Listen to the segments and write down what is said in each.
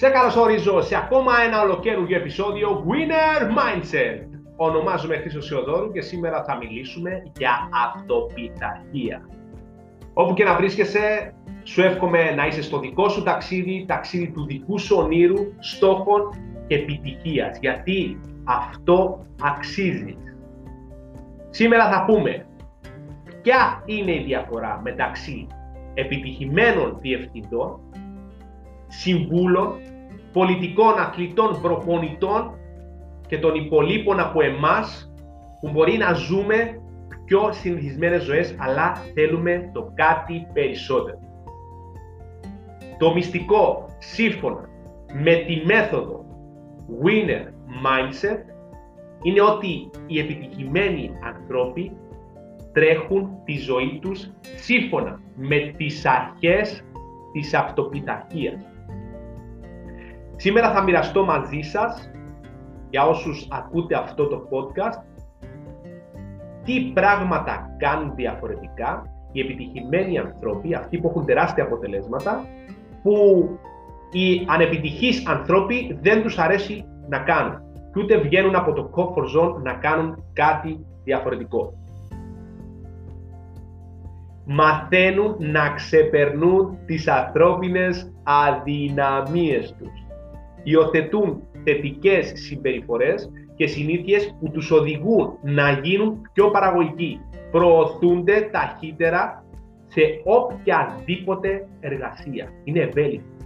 Σε καλωσορίζω σε ακόμα ένα ολοκαίρουγιο επεισόδιο Winner Mindset. Ονομάζομαι Χρήστος Σιωδόρου και σήμερα θα μιλήσουμε για αυτοπιταρχία. Όπου και να βρίσκεσαι, σου εύχομαι να είσαι στο δικό σου ταξίδι, ταξίδι του δικού σου ονείρου, στόχων και επιτυχίας. Γιατί αυτό αξίζει. Σήμερα θα πούμε ποια είναι η διαφορά μεταξύ επιτυχημένων διευθυντών, συμβούλων, πολιτικών αθλητών, προπονητών και των υπολείπων από εμάς που μπορεί να ζούμε πιο συνηθισμένες ζωές αλλά θέλουμε το κάτι περισσότερο. Το μυστικό σύμφωνα με τη μέθοδο Winner Mindset είναι ότι οι επιτυχημένοι ανθρώποι τρέχουν τη ζωή τους σύμφωνα με τις αρχές της αυτοπιταρχίας. Σήμερα θα μοιραστώ μαζί σας, για όσους ακούτε αυτό το podcast, τι πράγματα κάνουν διαφορετικά οι επιτυχημένοι άνθρωποι, αυτοί που έχουν τεράστια αποτελέσματα, που οι ανεπιτυχείς άνθρωποι δεν τους αρέσει να κάνουν και ούτε βγαίνουν από το comfort zone να κάνουν κάτι διαφορετικό μαθαίνουν να ξεπερνούν τις ανθρώπινες αδυναμίες τους. Υιοθετούν θετικές συμπεριφορές και συνήθειες που τους οδηγούν να γίνουν πιο παραγωγικοί. Προωθούνται ταχύτερα σε οποιαδήποτε εργασία. Είναι ευέλικτοι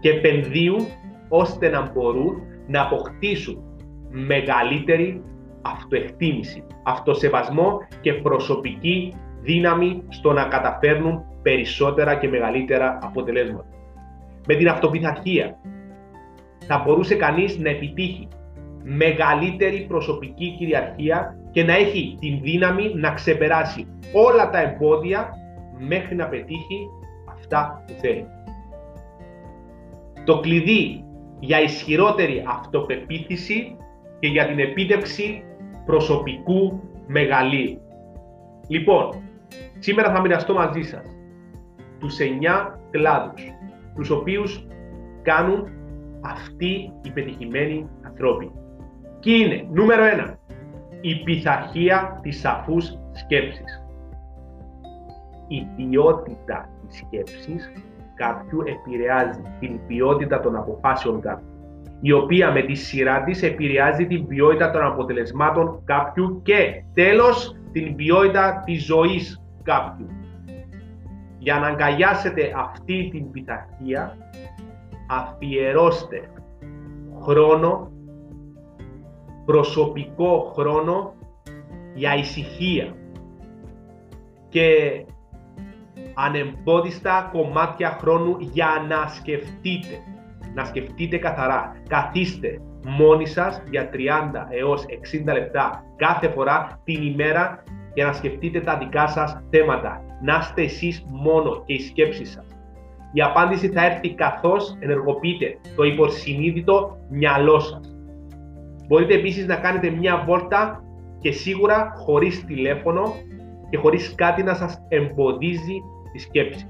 και επενδύουν ώστε να μπορούν να αποκτήσουν μεγαλύτερη αυτοεκτίμηση, αυτοσεβασμό και προσωπική δύναμη στο να καταφέρνουν περισσότερα και μεγαλύτερα αποτελέσματα. Με την αυτοπιθαρχία θα μπορούσε κανείς να επιτύχει μεγαλύτερη προσωπική κυριαρχία και να έχει την δύναμη να ξεπεράσει όλα τα εμπόδια μέχρι να πετύχει αυτά που θέλει. Το κλειδί για ισχυρότερη αυτοπεποίθηση και για την επίτευξη προσωπικού μεγαλείου. Λοιπόν, Σήμερα θα μοιραστώ μαζί σας τους 9 κλάδους, τους οποίους κάνουν αυτοί οι πετυχημένοι ανθρώποι. Και είναι, νούμερο 1, η πειθαρχία της σαφούς σκέψης. Η ποιότητα της σκέψης κάποιου επηρεάζει την ποιότητα των αποφάσεων κάποιου, η οποία με τη σειρά της επηρεάζει την ποιότητα των αποτελεσμάτων κάποιου και τέλος την ποιότητα της ζωής κάποιου. Για να αγκαλιάσετε αυτή την πειθαρχία, αφιερώστε χρόνο, προσωπικό χρόνο για ησυχία και ανεμπόδιστα κομμάτια χρόνου για να σκεφτείτε. Να σκεφτείτε καθαρά. Καθίστε μόνοι σας για 30 έως 60 λεπτά κάθε φορά την ημέρα για να σκεφτείτε τα δικά σας θέματα. Να είστε εσείς μόνο και οι σκέψεις σας. Η απάντηση θα έρθει καθώς ενεργοποιείτε το υποσυνείδητο μυαλό σας. Μπορείτε επίσης να κάνετε μια βόλτα και σίγουρα χωρίς τηλέφωνο και χωρίς κάτι να σας εμποδίζει τη σκέψη.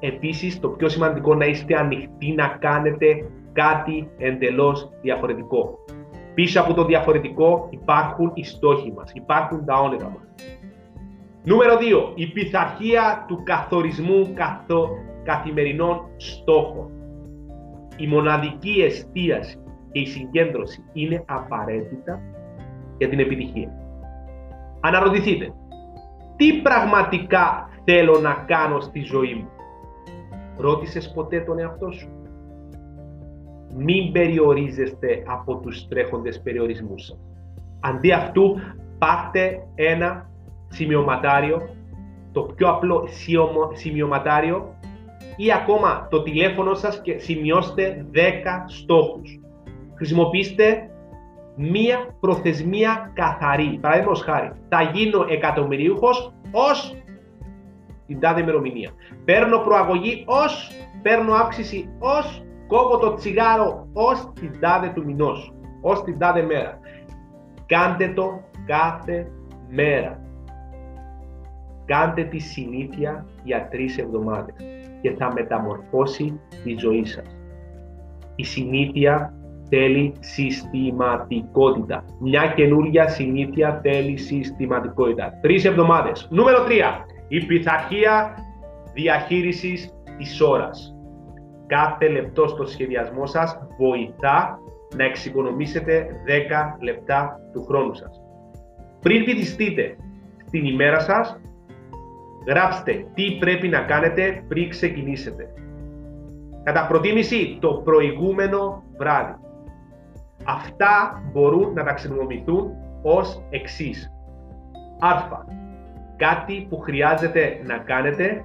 Επίσης, το πιο σημαντικό να είστε ανοιχτοί να κάνετε κάτι εντελώς διαφορετικό. Πίσω από το διαφορετικό υπάρχουν οι στόχοι μας, υπάρχουν τα όνειρα μας. Νούμερο 2. Η πειθαρχία του καθορισμού καθο... καθημερινών στόχων. Η μοναδική εστίαση και η συγκέντρωση είναι απαραίτητα για την επιτυχία. Αναρωτηθείτε, τι πραγματικά θέλω να κάνω στη ζωή μου; Ρώτησες ποτέ τον εαυτό σου; Μην περιορίζεστε από τους τρέχοντες περιορισμούς σας. Αντί αυτού, πάρτε ένα σημειωματάριο, το πιο απλό σημειωματάριο ή ακόμα το τηλέφωνο σας και σημειώστε 10 στόχους. Χρησιμοποιήστε μία προθεσμία καθαρή. Παραδείγματος χάρη, θα γίνω εκατομμυρίουχος ως την τάδε ημερομηνία. Παίρνω προαγωγή ως, παίρνω αύξηση ως, κόβω το τσιγάρο ως την τάδε του μηνός, ως την τάδε μέρα. Κάντε το κάθε μέρα. Κάντε τη συνήθεια για τρεις εβδομάδες και θα μεταμορφώσει τη ζωή σας. Η συνήθεια θέλει συστηματικότητα. Μια καινούργια συνήθεια θέλει συστηματικότητα. Τρεις εβδομάδες. Νούμερο 3. Η πειθαρχία διαχείρισης της ώρας. Κάθε λεπτό στο σχεδιασμό σας βοηθά να εξοικονομήσετε 10 λεπτά του χρόνου σας. Πριν βυθιστείτε στην ημέρα σας, γράψτε τι πρέπει να κάνετε πριν ξεκινήσετε. Κατά προτίμηση το προηγούμενο βράδυ. Αυτά μπορούν να ταξινομηθούν ως εξής. Α. Κάτι που χρειάζεται να κάνετε,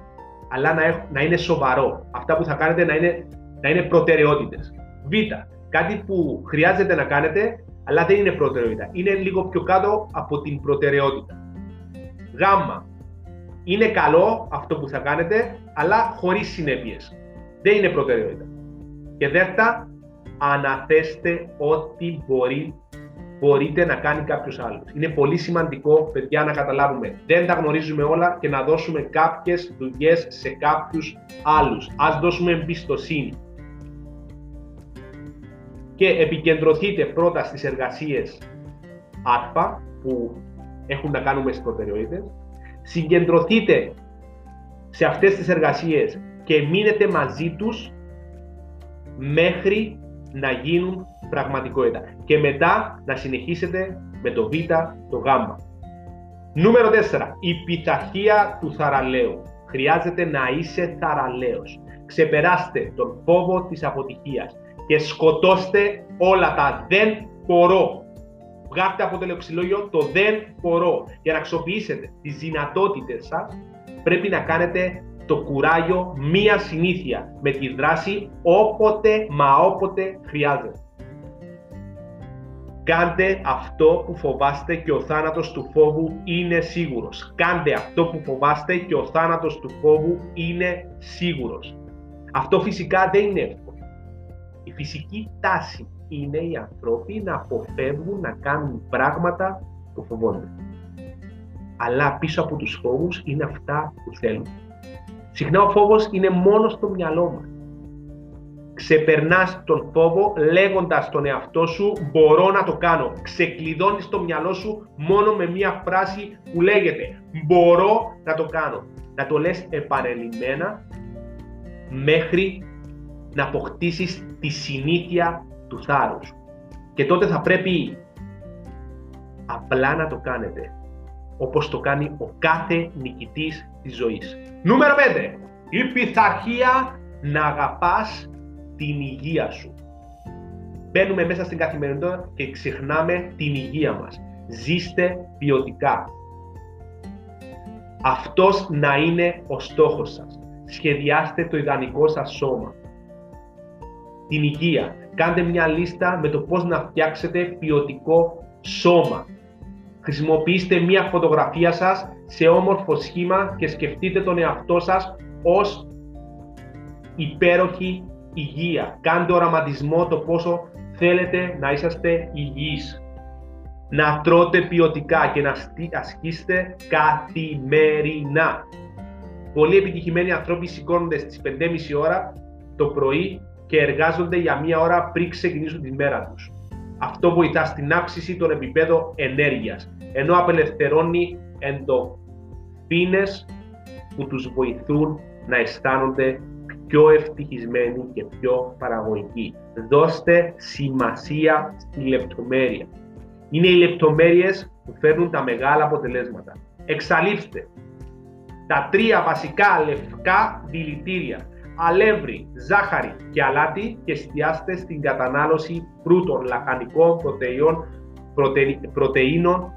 αλλά να, να είναι σοβαρό. Αυτά που θα κάνετε να είναι, να είναι προτεραιότητες. Β. Κάτι που χρειάζεται να κάνετε, αλλά δεν είναι προτεραιότητα. Είναι λίγο πιο κάτω από την προτεραιότητα. Γ. Είναι καλό αυτό που θα κάνετε, αλλά χωρίς συνέπειες. Δεν είναι προτεραιότητα. Και δεύτερα, αναθέστε ό,τι μπορεί, μπορείτε να κάνει κάποιος άλλος. Είναι πολύ σημαντικό, παιδιά, να καταλάβουμε. Δεν τα γνωρίζουμε όλα και να δώσουμε κάποιες δουλειές σε κάποιους άλλους. Ας δώσουμε εμπιστοσύνη. Και επικεντρωθείτε πρώτα στις εργασίες Α, που έχουν να κάνουν με τις προτεραιότητες. Συγκεντρωθείτε σε αυτές τις εργασίες και μείνετε μαζί τους μέχρι να γίνουν πραγματικότητα. Και μετά να συνεχίσετε με το Β, το Γ. Νούμερο 4. Η πειθαρχία του θαραλέου. Χρειάζεται να είσαι θαραλέος. Ξεπεράστε τον φόβο της αποτυχίας και σκοτώστε όλα τα δεν μπορώ. Βγάστε από το λεξιλόγιο το δεν μπορώ. Για να αξιοποιήσετε τις δυνατότητες σας πρέπει να κάνετε το κουράγιο μία συνήθεια με τη δράση όποτε μα όποτε χρειάζεται. Κάντε αυτό που φοβάστε και ο θάνατος του φόβου είναι σίγουρος. Κάντε αυτό που φοβάστε και ο θάνατος του φόβου είναι σίγουρος. Αυτό φυσικά δεν είναι εύκολο. Η φυσική τάση είναι οι άνθρωποι να αποφεύγουν να κάνουν πράγματα που φοβόνται. Αλλά πίσω από τους φόβους είναι αυτά που θέλουν. Συχνά ο φόβος είναι μόνο στο μυαλό μας. Ξεπερνάς τον φόβο λέγοντας τον εαυτό σου «μπορώ να το κάνω». Ξεκλειδώνεις το μυαλό σου μόνο με μία φράση που λέγεται «μπορώ να το κάνω». Να το λες επανελειμμένα μέχρι να αποκτήσεις τη συνήθεια του θάρρους. Και τότε θα πρέπει απλά να το κάνετε όπως το κάνει ο κάθε νικητής της ζωής. Νούμερο 5. Η πειθαρχία να αγαπάς την υγεία σου. Μπαίνουμε μέσα στην καθημερινότητα και ξεχνάμε την υγεία μας. Ζήστε ποιοτικά. Αυτός να είναι ο στόχος σας. Σχεδιάστε το ιδανικό σας σώμα. Την υγεία. Κάντε μια λίστα με το πώς να φτιάξετε ποιοτικό σώμα. Χρησιμοποιήστε μία φωτογραφία σας σε όμορφο σχήμα και σκεφτείτε τον εαυτό σας ως υπέροχη υγεία. Κάντε οραματισμό το πόσο θέλετε να είσαστε υγιείς. Να τρώτε ποιοτικά και να ασκήσετε καθημερινά. Πολλοί επιτυχημένοι άνθρωποι σηκώνονται στις 5.30 ώρα το πρωί και εργάζονται για μία ώρα πριν ξεκινήσουν τη μέρα τους. Αυτό βοηθά στην αύξηση των επιπέδων ενέργειας, ενώ απελευθερώνει εντοφίνες που τους βοηθούν να αισθάνονται πιο ευτυχισμένοι και πιο παραγωγικοί. Δώστε σημασία στη λεπτομέρεια. Είναι οι λεπτομέρειες που φέρνουν τα μεγάλα αποτελέσματα. Εξαλείφστε τα τρία βασικά λευκά δηλητήρια αλεύρι, ζάχαρη και αλάτι και εστιάστε στην κατανάλωση φρούτων, λαχανικών, πρωτεϊνών, πρωτεΐνων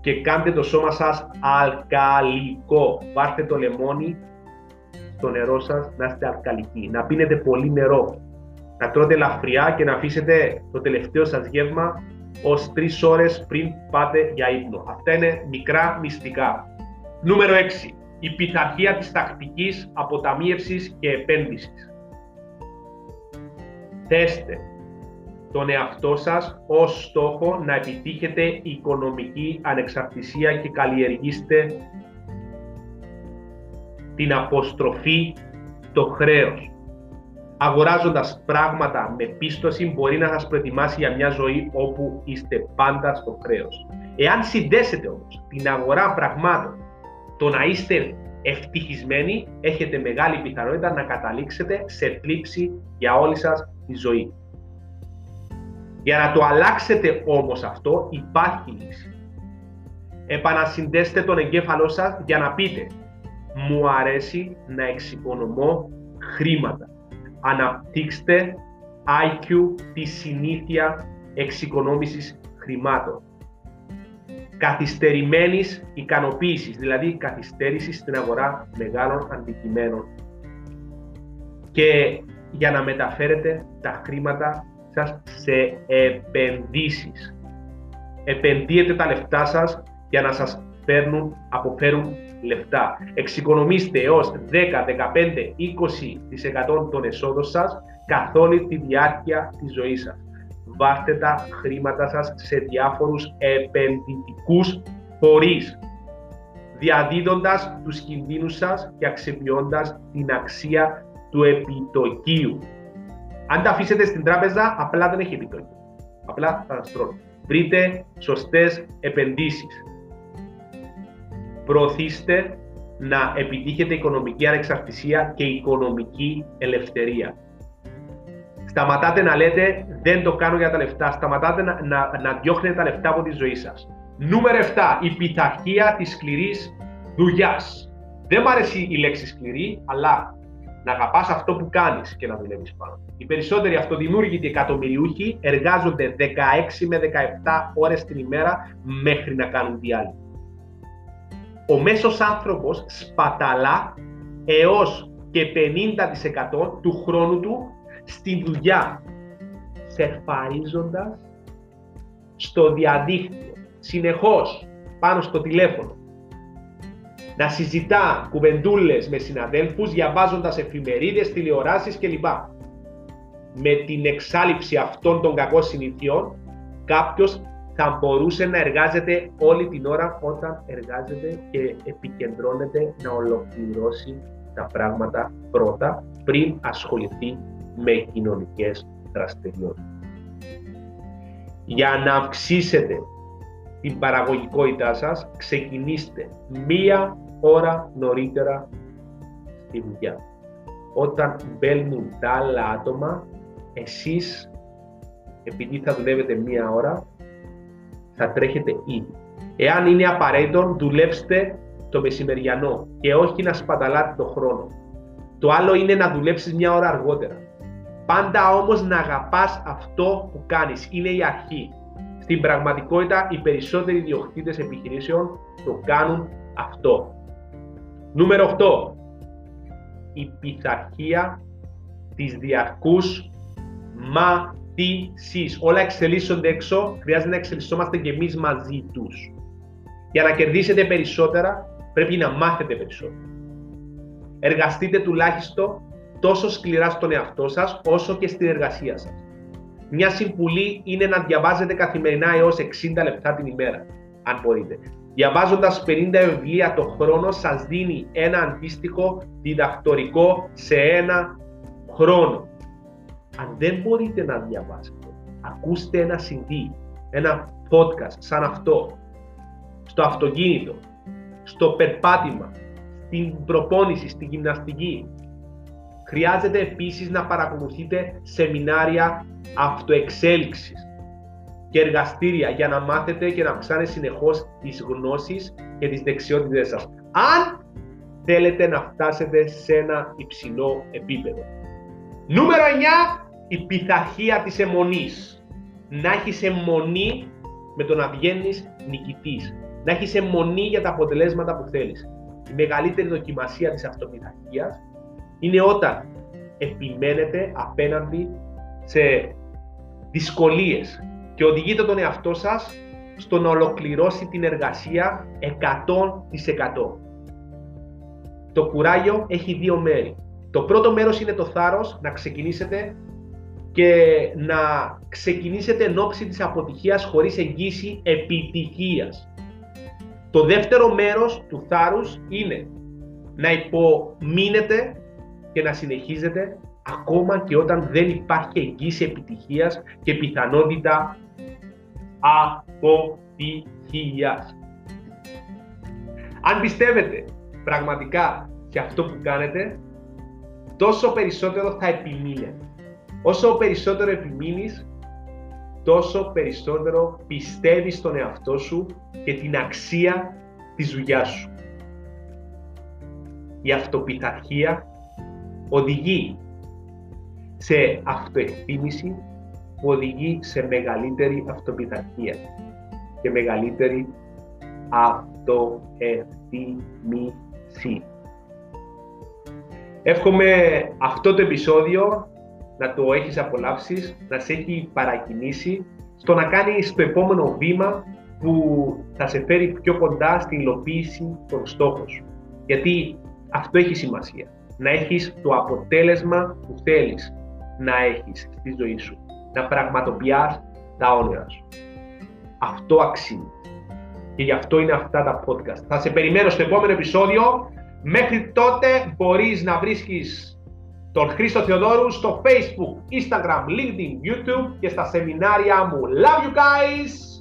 και κάντε το σώμα σας αλκαλικό. Πάρτε το λεμόνι στο νερό σας να είστε αλκαλικοί. Να πίνετε πολύ νερό. Να τρώτε ελαφριά και να αφήσετε το τελευταίο σας γεύμα ως τρεις ώρες πριν πάτε για ύπνο. Αυτά είναι μικρά μυστικά. Νούμερο 6 η πειθαρχία της τακτικής αποταμίευσης και επένδυσης. Θέστε τον εαυτό σας ως στόχο να επιτύχετε οικονομική ανεξαρτησία και καλλιεργήστε την αποστροφή το χρέος. αγοράζοντας πράγματα με πίστοση μπορεί να σας προετοιμάσει για μια ζωή όπου είστε πάντα στο χρέος. Εάν συνδέσετε όμως την αγορά πραγμάτων, το να είστε ευτυχισμένοι, έχετε μεγάλη πιθανότητα να καταλήξετε σε θλίψη για όλη σας τη ζωή. Για να το αλλάξετε όμως αυτό υπάρχει λύση. Επανασυνδέστε τον εγκέφαλό σας για να πείτε «Μου αρέσει να εξοικονομώ χρήματα». Αναπτύξτε IQ τη συνήθεια εξοικονόμησης χρημάτων. Καθυστερημένης ικανοποίησης, δηλαδή καθυστέρηση στην αγορά μεγάλων αντικειμένων. Και για να μεταφέρετε τα χρήματα σας σε επενδύσεις. Επενδύετε τα λεφτά σας για να σας φέρνουν, αποφέρουν λεφτά. Εξοικονομήστε έως 10, 15, 20% των εσόδων σας καθ' όλη τη διάρκεια της ζωής σας. Βάστε τα χρήματα σας σε διάφορους επενδυτικούς φορείς, διαδίδοντας τους κινδύνους σας και αξιοποιώντας την αξία του επιτοκίου. Αν τα αφήσετε στην τράπεζα, απλά δεν έχει επιτόκιο. Απλά θα στρώνει. Βρείτε σωστές επενδύσεις. Προωθήστε να επιτύχετε οικονομική ανεξαρτησία και οικονομική ελευθερία. Σταματάτε να λέτε δεν το κάνω για τα λεφτά. Σταματάτε να, να, να διώχνετε τα λεφτά από τη ζωή σας. Νούμερο 7. Η πειθαρχία της σκληρής δουλειάς. Δεν μου αρέσει η λέξη σκληρή, αλλά να αγαπάς αυτό που κάνεις και να δουλεύεις πάνω. Οι περισσότεροι αυτοδημιούργητοι εκατομμυριούχοι εργάζονται 16 με 17 ώρες την ημέρα μέχρι να κάνουν διάλειμμα. Ο μέσος άνθρωπος σπαταλά έως και 50% του χρόνου του στη δουλειά, σερφαρίζοντας στο διαδίκτυο, συνεχώς πάνω στο τηλέφωνο, να συζητά κουβεντούλες με συναδέλφους διαβάζοντας εφημερίδες, τηλεοράσεις κλπ. Με την εξάλληψη αυτών των κακών συνηθιών, κάποιος θα μπορούσε να εργάζεται όλη την ώρα όταν εργάζεται και επικεντρώνεται να ολοκληρώσει τα πράγματα πρώτα πριν ασχοληθεί με κοινωνικές δραστηριότητες. Για να αυξήσετε την παραγωγικότητά σας, ξεκινήστε μία ώρα νωρίτερα στη δουλειά. Όταν μπαίνουν τα άλλα άτομα, εσείς, επειδή θα δουλεύετε μία ώρα, θα τρέχετε ήδη. Εάν είναι απαραίτητο, δουλέψτε το μεσημεριανό και όχι να σπαταλάτε το χρόνο. Το άλλο είναι να δουλέψεις μια ώρα αργότερα. Πάντα όμως να αγαπάς αυτό που κάνεις. Είναι η αρχή. Στην πραγματικότητα οι περισσότεροι διοκτήτες επιχειρήσεων το κάνουν αυτό. Νούμερο 8. Η πειθαρχία της διαρκούς μαθήσης. Όλα εξελίσσονται έξω, χρειάζεται να εξελισσόμαστε και εμείς μαζί τους. Για να κερδίσετε περισσότερα, πρέπει να μάθετε περισσότερο. Εργαστείτε τουλάχιστον τόσο σκληρά στον εαυτό σας, όσο και στην εργασία σας. Μια συμβουλή είναι να διαβάζετε καθημερινά έως 60 λεπτά την ημέρα, αν μπορείτε. Διαβάζοντας 50 βιβλία το χρόνο σας δίνει ένα αντίστοιχο διδακτορικό σε ένα χρόνο. Αν δεν μπορείτε να διαβάσετε, ακούστε ένα CD, ένα podcast σαν αυτό, στο αυτοκίνητο, στο περπάτημα, στην προπόνηση, στην γυμναστική. Χρειάζεται επίσης να παρακολουθείτε σεμινάρια αυτοεξέλιξης και εργαστήρια για να μάθετε και να αυξάνετε συνεχώς τις γνώσεις και τις δεξιότητες σας. Αν θέλετε να φτάσετε σε ένα υψηλό επίπεδο. Νούμερο 9. Η πειθαρχία της αιμονής. Να έχεις αιμονή με το να βγαίνεις νικητής. Να έχεις αιμονή για τα αποτελέσματα που θέλεις. Η μεγαλύτερη δοκιμασία της αυτοπειθαρχίας είναι όταν επιμένετε απέναντι σε δυσκολίες και οδηγείτε τον εαυτό σας στο να ολοκληρώσει την εργασία 100%. Το κουράγιο έχει δύο μέρη. Το πρώτο μέρος είναι το θάρρος να ξεκινήσετε και να ξεκινήσετε εν ώψη της αποτυχίας χωρίς εγγύηση επιτυχίας. Το δεύτερο μέρος του θάρρους είναι να υπομείνετε και να συνεχίζετε ακόμα και όταν δεν υπάρχει εγγύηση επιτυχίας και πιθανότητα αποτυχίας. Αν πιστεύετε πραγματικά σε αυτό που κάνετε, τόσο περισσότερο θα επιμείνετε. Όσο περισσότερο επιμείνεις, τόσο περισσότερο πιστεύεις στον εαυτό σου και την αξία της δουλειάς σου. Η αυτοπιθαρχία οδηγεί σε αυτοεκτίμηση που οδηγεί σε μεγαλύτερη αυτοπιθαρχία και μεγαλύτερη αυτοεκτίμηση. Εύχομαι αυτό το επεισόδιο να το έχεις απολαύσει, να σε έχει παρακινήσει στο να κάνεις το επόμενο βήμα που θα σε φέρει πιο κοντά στην υλοποίηση των στόχων σου. Γιατί αυτό έχει σημασία. Να έχεις το αποτέλεσμα που θέλεις να έχεις στη ζωή σου. Να πραγματοποιάς τα όνειρα σου. Αυτό αξίζει. Και γι' αυτό είναι αυτά τα podcast. Θα σε περιμένω στο επόμενο επεισόδιο. Μέχρι τότε μπορείς να βρίσκεις τον Χρήστο Θεοδόρου στο Facebook, Instagram, LinkedIn, YouTube και στα σεμινάρια μου. Love you guys!